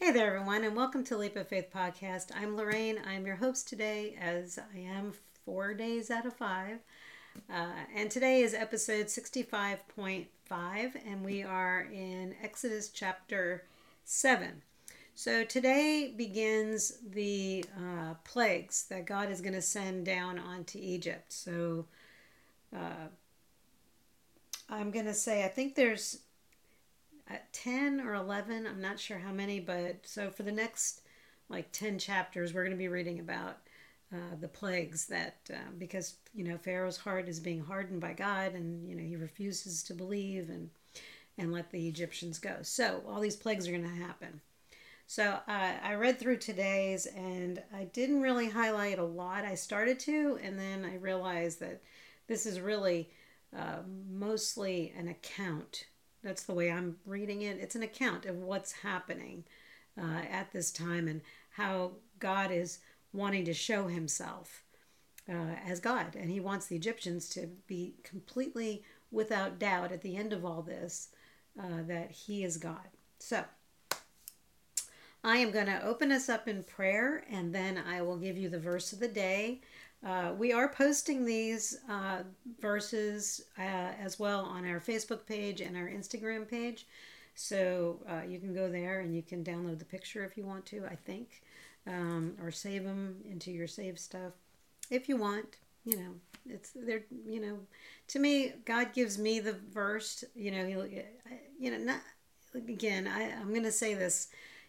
Hey there, everyone, and welcome to Leap of Faith podcast. I'm Lorraine. I'm your host today, as I am four days out of five. Uh, and today is episode 65.5, and we are in Exodus chapter 7. So today begins the uh, plagues that God is going to send down onto Egypt. So uh, I'm going to say, I think there's at 10 or 11 i'm not sure how many but so for the next like 10 chapters we're going to be reading about uh, the plagues that uh, because you know pharaoh's heart is being hardened by god and you know he refuses to believe and and let the egyptians go. So all these plagues are going to happen. So uh, i read through today's and i didn't really highlight a lot. I started to and then i realized that this is really uh, mostly an account that's the way I'm reading it. It's an account of what's happening uh, at this time and how God is wanting to show himself uh, as God. And he wants the Egyptians to be completely without doubt at the end of all this uh, that he is God. So, I am going to open us up in prayer and then I will give you the verse of the day uh, we are posting these uh, verses uh, as well on our Facebook page and our Instagram page. So uh, you can go there and you can download the picture if you want to, I think, um, or save them into your save stuff if you want. You know, it's there. You know, to me, God gives me the verse. You know, he'll, you know, not again. I, I'm going to say this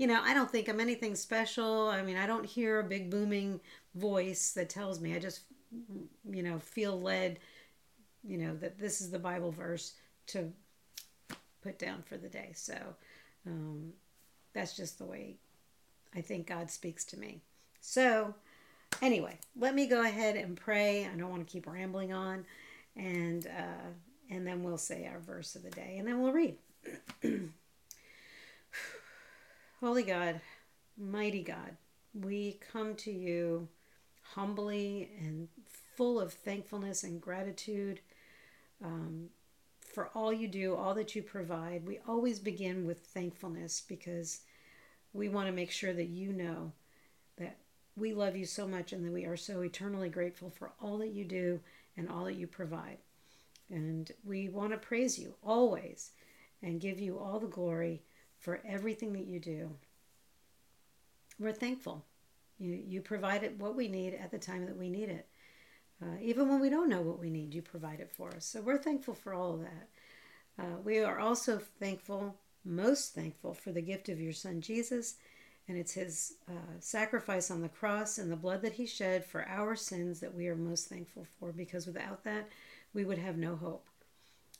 you know, I don't think I'm anything special. I mean, I don't hear a big booming voice that tells me. I just, you know, feel led, you know, that this is the Bible verse to put down for the day. So um, that's just the way I think God speaks to me. So, anyway, let me go ahead and pray. I don't want to keep rambling on, and uh, and then we'll say our verse of the day, and then we'll read. Holy God, mighty God, we come to you humbly and full of thankfulness and gratitude um, for all you do, all that you provide. We always begin with thankfulness because we want to make sure that you know that we love you so much and that we are so eternally grateful for all that you do and all that you provide. And we want to praise you always and give you all the glory for everything that you do. We're thankful. You, you provided what we need at the time that we need it. Uh, even when we don't know what we need, you provide it for us. So we're thankful for all of that. Uh, we are also thankful, most thankful, for the gift of your Son Jesus. And it's his uh, sacrifice on the cross and the blood that he shed for our sins that we are most thankful for, because without that, we would have no hope.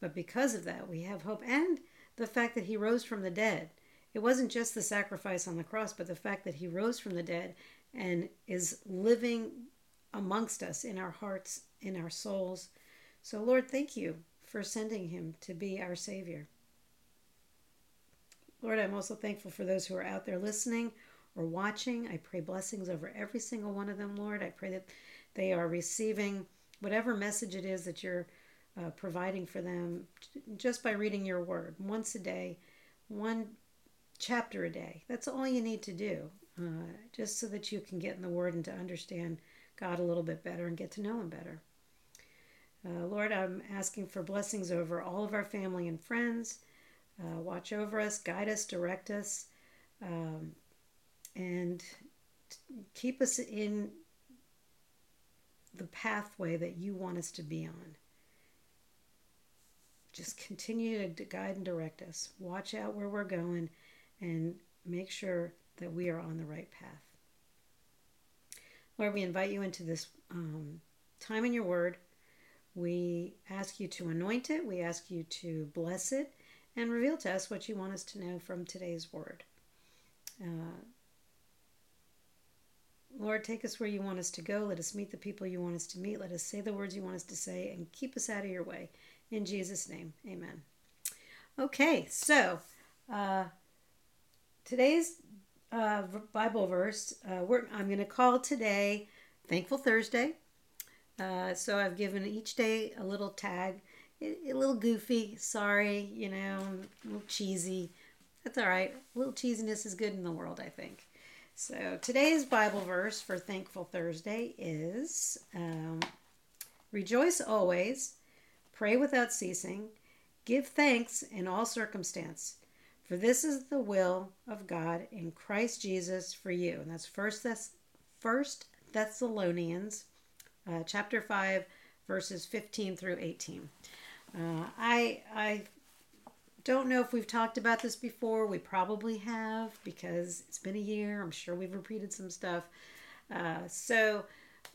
But because of that, we have hope. And the fact that he rose from the dead. It wasn't just the sacrifice on the cross, but the fact that he rose from the dead and is living amongst us in our hearts, in our souls. So, Lord, thank you for sending him to be our Savior. Lord, I'm also thankful for those who are out there listening or watching. I pray blessings over every single one of them, Lord. I pray that they are receiving whatever message it is that you're uh, providing for them just by reading your word once a day, one chapter a day. That's all you need to do, uh, just so that you can get in the word and to understand God a little bit better and get to know Him better. Uh, Lord, I'm asking for blessings over all of our family and friends. Uh, watch over us, guide us, direct us, um, and keep us in the pathway that you want us to be on just continue to guide and direct us. Watch out where we're going and make sure that we are on the right path. Lord, we invite you into this um, time in your word. We ask you to anoint it, we ask you to bless it, and reveal to us what you want us to know from today's word. Uh, Lord, take us where you want us to go. Let us meet the people you want us to meet. Let us say the words you want us to say and keep us out of your way. In Jesus' name, amen. Okay, so uh, today's uh, Bible verse, uh, I'm going to call today Thankful Thursday. Uh, so I've given each day a little tag, a, a little goofy, sorry, you know, a little cheesy. That's all right. A little cheesiness is good in the world, I think. So today's Bible verse for Thankful Thursday is um, Rejoice always, pray without ceasing, give thanks in all circumstance, for this is the will of God in Christ Jesus for you. And that's First, Thess- First Thessalonians uh, chapter 5, verses 15 through 18. Uh, I, I don't know if we've talked about this before. We probably have because it's been a year. I'm sure we've repeated some stuff. Uh, so,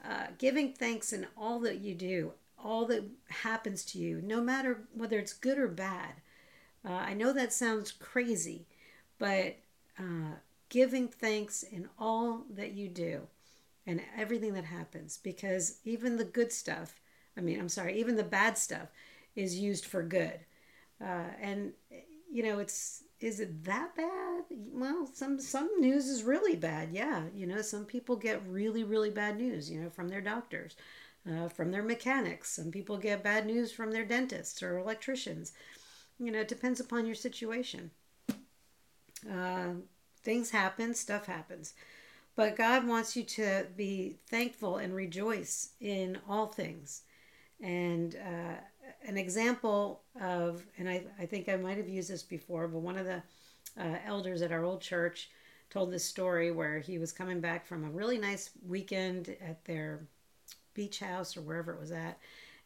uh, giving thanks in all that you do, all that happens to you, no matter whether it's good or bad. Uh, I know that sounds crazy, but uh, giving thanks in all that you do and everything that happens because even the good stuff, I mean, I'm sorry, even the bad stuff is used for good. Uh, and you know, it's is it that bad? Well, some some news is really bad. Yeah, you know, some people get really really bad news. You know, from their doctors, uh, from their mechanics. Some people get bad news from their dentists or electricians. You know, it depends upon your situation. Uh, things happen, stuff happens. But God wants you to be thankful and rejoice in all things. And uh, an example of, and I, I think I might have used this before, but one of the uh, elders at our old church told this story where he was coming back from a really nice weekend at their beach house or wherever it was at,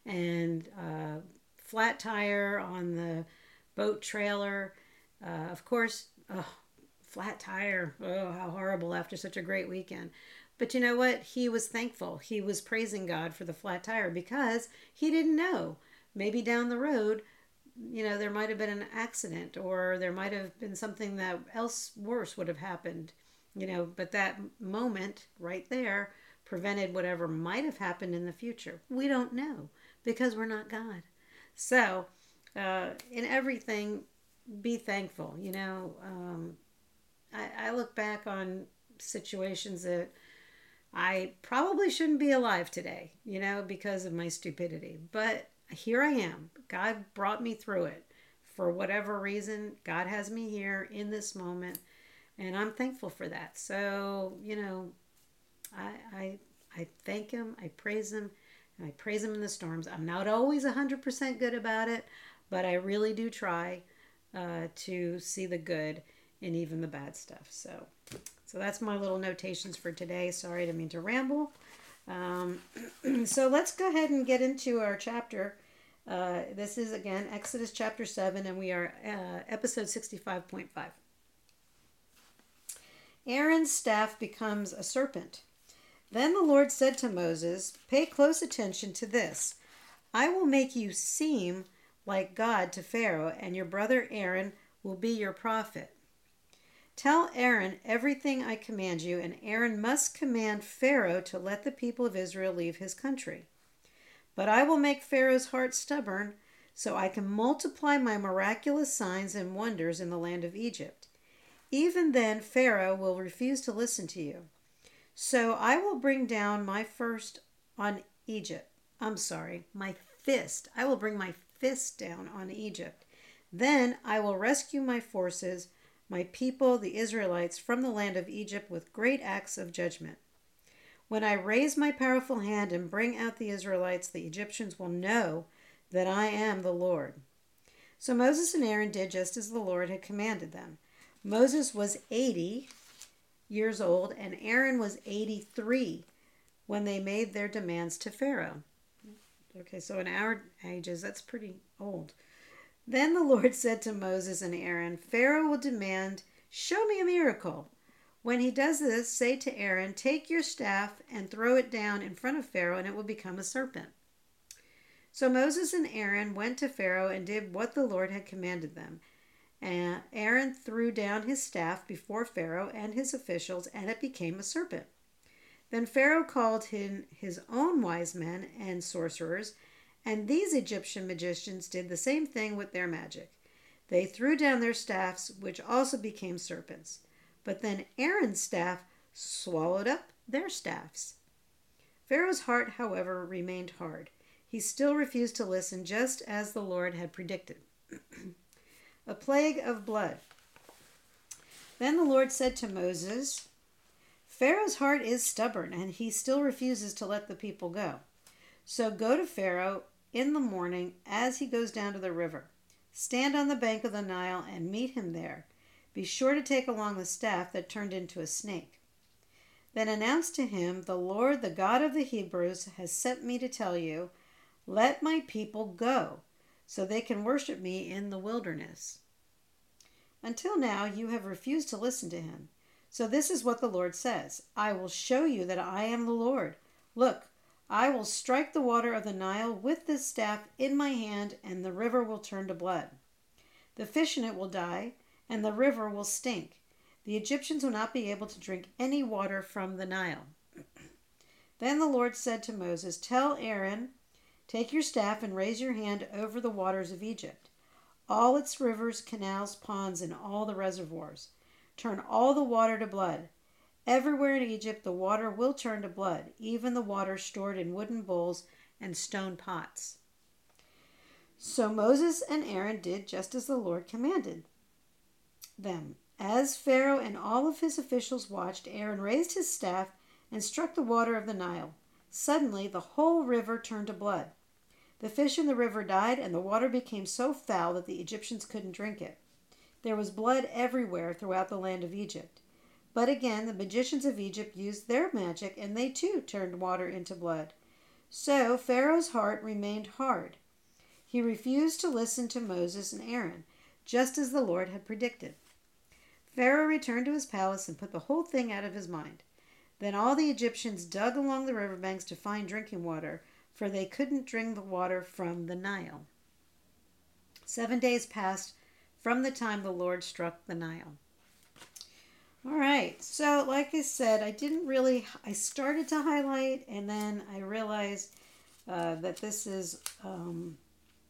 and uh, flat tire on the boat trailer. Uh, of course, oh, flat tire. Oh, how horrible after such a great weekend. But you know what? He was thankful. He was praising God for the flat tire because he didn't know. Maybe down the road, you know, there might have been an accident or there might have been something that else worse would have happened, you know, but that moment right there prevented whatever might have happened in the future. We don't know because we're not God. So, uh, in everything, be thankful. You know, um, I, I look back on situations that I probably shouldn't be alive today, you know, because of my stupidity. But here I am. God brought me through it. For whatever reason, God has me here in this moment, and I'm thankful for that. So, you know, I I I thank him, I praise him, and I praise him in the storms. I'm not always 100% good about it, but I really do try uh, to see the good in even the bad stuff. So, so that's my little notations for today. Sorry, I didn't mean to ramble. Um, so let's go ahead and get into our chapter. Uh, this is again Exodus chapter 7, and we are uh, episode 65.5. Aaron's staff becomes a serpent. Then the Lord said to Moses, Pay close attention to this. I will make you seem like God to Pharaoh, and your brother Aaron will be your prophet. Tell Aaron everything I command you, and Aaron must command Pharaoh to let the people of Israel leave his country. But I will make Pharaoh's heart stubborn, so I can multiply my miraculous signs and wonders in the land of Egypt. Even then, Pharaoh will refuse to listen to you. So I will bring down my first on Egypt. I'm sorry, my fist. I will bring my fist down on Egypt. Then I will rescue my forces my people, the Israelites, from the land of Egypt with great acts of judgment. When I raise my powerful hand and bring out the Israelites, the Egyptians will know that I am the Lord. So Moses and Aaron did just as the Lord had commanded them. Moses was 80 years old, and Aaron was 83 when they made their demands to Pharaoh. Okay, so in our ages, that's pretty old. Then the Lord said to Moses and Aaron, Pharaoh will demand, Show me a miracle. When he does this, say to Aaron, Take your staff and throw it down in front of Pharaoh, and it will become a serpent. So Moses and Aaron went to Pharaoh and did what the Lord had commanded them. And Aaron threw down his staff before Pharaoh and his officials, and it became a serpent. Then Pharaoh called in his own wise men and sorcerers and these Egyptian magicians did the same thing with their magic. They threw down their staffs, which also became serpents. But then Aaron's staff swallowed up their staffs. Pharaoh's heart, however, remained hard. He still refused to listen, just as the Lord had predicted. a plague of blood. Then the Lord said to Moses, Pharaoh's heart is stubborn, and he still refuses to let the people go. So go to Pharaoh in the morning as he goes down to the river. Stand on the bank of the Nile and meet him there. Be sure to take along the staff that turned into a snake. Then announce to him, The Lord, the God of the Hebrews, has sent me to tell you, Let my people go, so they can worship me in the wilderness. Until now, you have refused to listen to him. So this is what the Lord says I will show you that I am the Lord. Look, I will strike the water of the Nile with this staff in my hand, and the river will turn to blood. The fish in it will die, and the river will stink. The Egyptians will not be able to drink any water from the Nile. then the Lord said to Moses, Tell Aaron, take your staff and raise your hand over the waters of Egypt, all its rivers, canals, ponds, and all the reservoirs. Turn all the water to blood. Everywhere in Egypt the water will turn to blood, even the water stored in wooden bowls and stone pots. So Moses and Aaron did just as the Lord commanded them. As Pharaoh and all of his officials watched, Aaron raised his staff and struck the water of the Nile. Suddenly the whole river turned to blood. The fish in the river died, and the water became so foul that the Egyptians couldn't drink it. There was blood everywhere throughout the land of Egypt. But again, the magicians of Egypt used their magic, and they too turned water into blood. So Pharaoh's heart remained hard. He refused to listen to Moses and Aaron, just as the Lord had predicted. Pharaoh returned to his palace and put the whole thing out of his mind. Then all the Egyptians dug along the river banks to find drinking water, for they couldn't drink the water from the Nile. Seven days passed from the time the Lord struck the Nile. All right. So, like I said, I didn't really, I started to highlight and then I realized uh, that this is, um,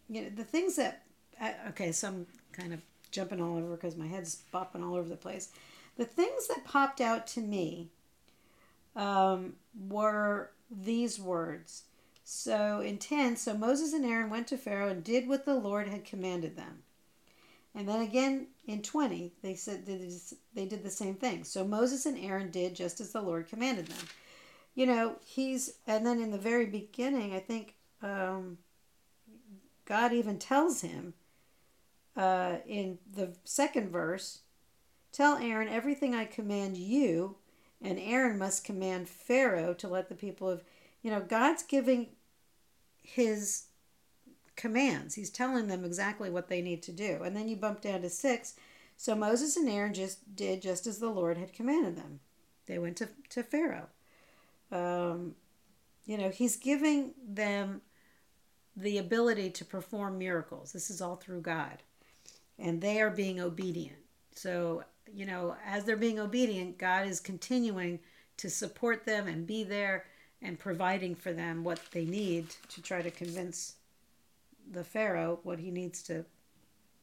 you know, the things that, uh, okay, so I'm kind of jumping all over because my head's bopping all over the place. The things that popped out to me um, were these words. So in 10, so Moses and Aaron went to Pharaoh and did what the Lord had commanded them. And then again in 20, they said they did the same thing. So Moses and Aaron did just as the Lord commanded them. You know, he's, and then in the very beginning, I think um, God even tells him uh, in the second verse Tell Aaron everything I command you, and Aaron must command Pharaoh to let the people of, you know, God's giving his commands. He's telling them exactly what they need to do. And then you bump down to six. So Moses and Aaron just did just as the Lord had commanded them. They went to, to Pharaoh. Um, you know, he's giving them the ability to perform miracles. This is all through God. And they are being obedient. So, you know, as they're being obedient, God is continuing to support them and be there and providing for them what they need to try to convince the Pharaoh what he needs to,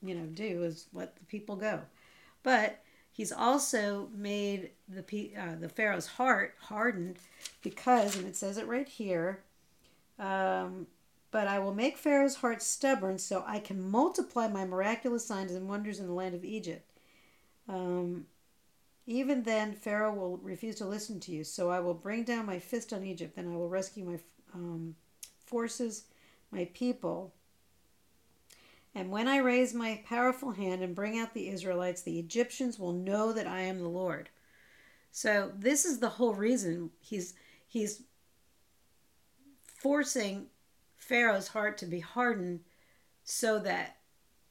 you know, do is let the people go. But he's also made the uh, the Pharaoh's heart hardened because, and it says it right here. Um, but I will make Pharaoh's heart stubborn so I can multiply my miraculous signs and wonders in the land of Egypt. Um, even then, Pharaoh will refuse to listen to you. So I will bring down my fist on Egypt, and I will rescue my um, forces, my people, and when I raise my powerful hand and bring out the Israelites, the Egyptians will know that I am the Lord. So this is the whole reason he's he's forcing Pharaoh's heart to be hardened so that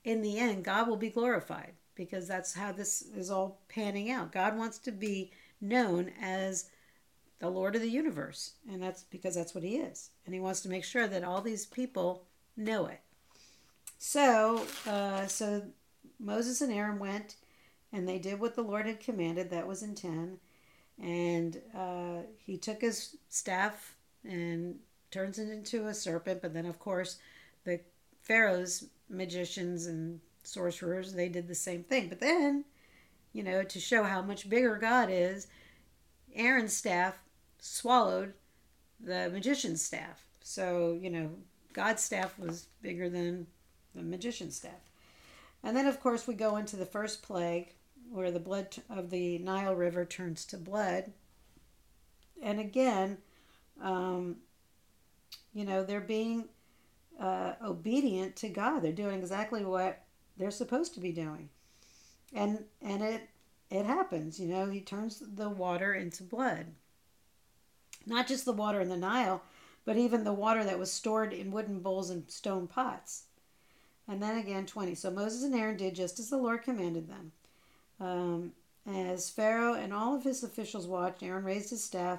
in the end God will be glorified because that's how this is all panning out. God wants to be known as the Lord of the universe, and that's because that's what he is. And he wants to make sure that all these people know it. So, uh, so Moses and Aaron went, and they did what the Lord had commanded. That was in ten, and uh, he took his staff and turns it into a serpent. But then, of course, the Pharaoh's magicians and sorcerers they did the same thing. But then, you know, to show how much bigger God is, Aaron's staff swallowed the magician's staff. So, you know, God's staff was bigger than the magician's staff. And then, of course, we go into the first plague, where the blood of the Nile River turns to blood. And again, um, you know, they're being uh, obedient to God. They're doing exactly what they're supposed to be doing, and and it it happens. You know, He turns the water into blood. Not just the water in the Nile, but even the water that was stored in wooden bowls and stone pots. And then again, 20. So Moses and Aaron did just as the Lord commanded them. Um, as Pharaoh and all of his officials watched, Aaron raised his staff,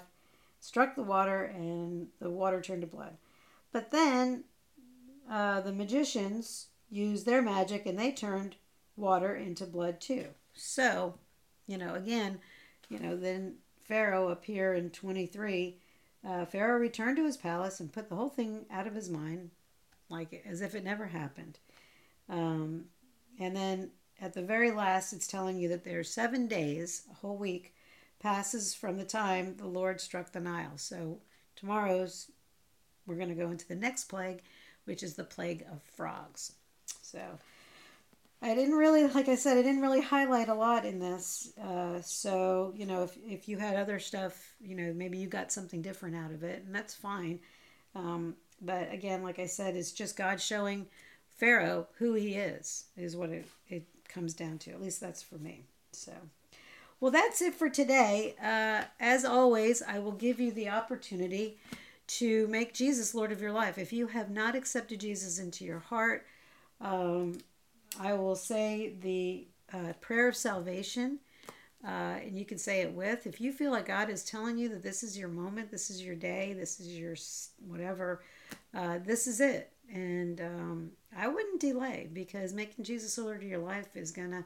struck the water, and the water turned to blood. But then uh, the magicians used their magic and they turned water into blood too. So, you know, again, you know, then Pharaoh up here in 23, uh, Pharaoh returned to his palace and put the whole thing out of his mind, like as if it never happened. Um, and then at the very last, it's telling you that there are seven days, a whole week, passes from the time the Lord struck the Nile. So tomorrow's, we're going to go into the next plague, which is the plague of frogs. So I didn't really, like I said, I didn't really highlight a lot in this. Uh, so, you know, if, if you had other stuff, you know, maybe you got something different out of it, and that's fine. Um, but again, like I said, it's just God showing Pharaoh who he is, is what it, it comes down to. At least that's for me. So, well, that's it for today. Uh, as always, I will give you the opportunity to make Jesus Lord of your life. If you have not accepted Jesus into your heart, um, I will say the uh, prayer of salvation. Uh, and you can say it with. If you feel like God is telling you that this is your moment, this is your day, this is your whatever, uh, this is it. And um, I wouldn't delay because making Jesus Lord of your life is gonna,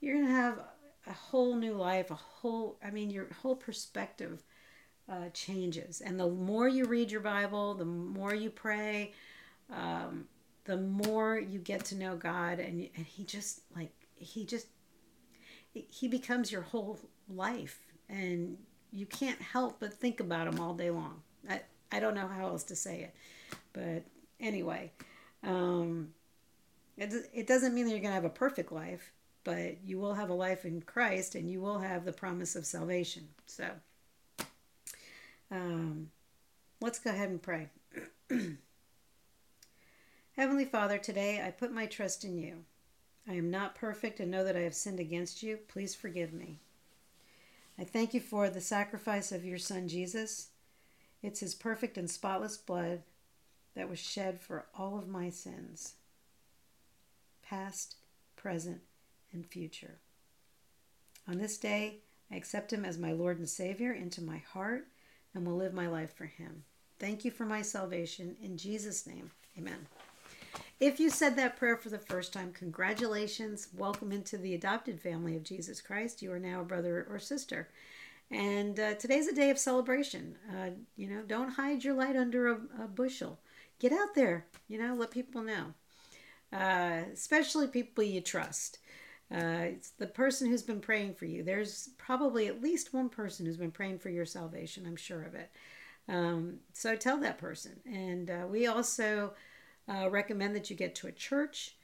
you're gonna have a whole new life, a whole, I mean, your whole perspective uh, changes. And the more you read your Bible, the more you pray, um, the more you get to know God, and and He just like He just He becomes your whole life, and you can't help but think about Him all day long. I I don't know how else to say it, but anyway. Um, it, it doesn't mean that you're going to have a perfect life, but you will have a life in Christ and you will have the promise of salvation. So, um, let's go ahead and pray. Heavenly Father, today I put my trust in you. I am not perfect and know that I have sinned against you. Please forgive me. I thank you for the sacrifice of your Son Jesus. It's his perfect and spotless blood that was shed for all of my sins, past, present, and future. On this day, I accept him as my Lord and Savior into my heart and will live my life for him. Thank you for my salvation. In Jesus' name, amen. If you said that prayer for the first time, congratulations. Welcome into the adopted family of Jesus Christ. You are now a brother or sister. And uh, today's a day of celebration. Uh, you know, don't hide your light under a, a bushel get out there, you know, let people know, uh, especially people you trust. Uh, it's the person who's been praying for you. There's probably at least one person who's been praying for your salvation. I'm sure of it. Um, so tell that person. And uh, we also uh, recommend that you get to a church,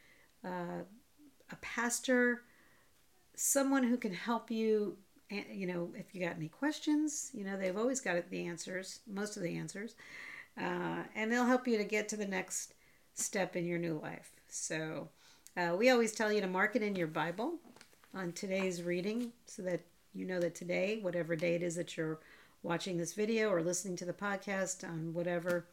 uh, a pastor, someone who can help you. You know, if you got any questions, you know, they've always got the answers, most of the answers uh, and they'll help you to get to the next step in your new life. So, uh, we always tell you to mark it in your Bible on today's reading so that you know that today, whatever day it is that you're watching this video or listening to the podcast on whatever,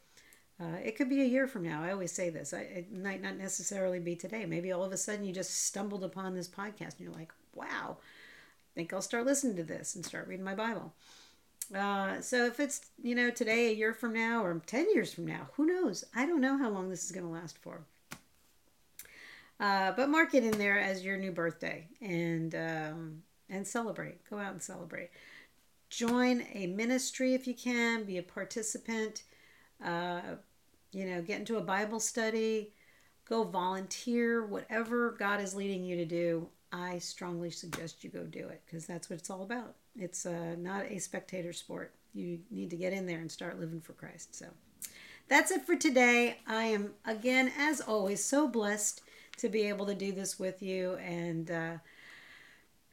uh, it could be a year from now. I always say this. I, it might not necessarily be today. Maybe all of a sudden you just stumbled upon this podcast and you're like, wow, I think I'll start listening to this and start reading my Bible. Uh, so if it's, you know, today, a year from now, or 10 years from now, who knows? I don't know how long this is going to last for. Uh, but mark it in there as your new birthday and um, and celebrate. Go out and celebrate. Join a ministry if you can. Be a participant. Uh, you know, get into a Bible study. Go volunteer. Whatever God is leading you to do, I strongly suggest you go do it because that's what it's all about. It's uh, not a spectator sport. You need to get in there and start living for Christ. So that's it for today. I am, again, as always, so blessed to be able to do this with you and uh,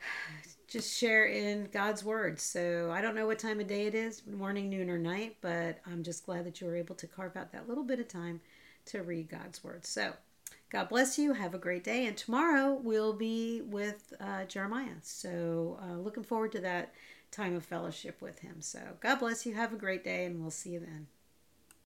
just share in God's word. So I don't know what time of day it is, morning, noon, or night, but I'm just glad that you were able to carve out that little bit of time to read God's word. So God bless you. Have a great day. And tomorrow we'll be with uh, Jeremiah. So uh, looking forward to that time of fellowship with him. So God bless you. Have a great day, and we'll see you then.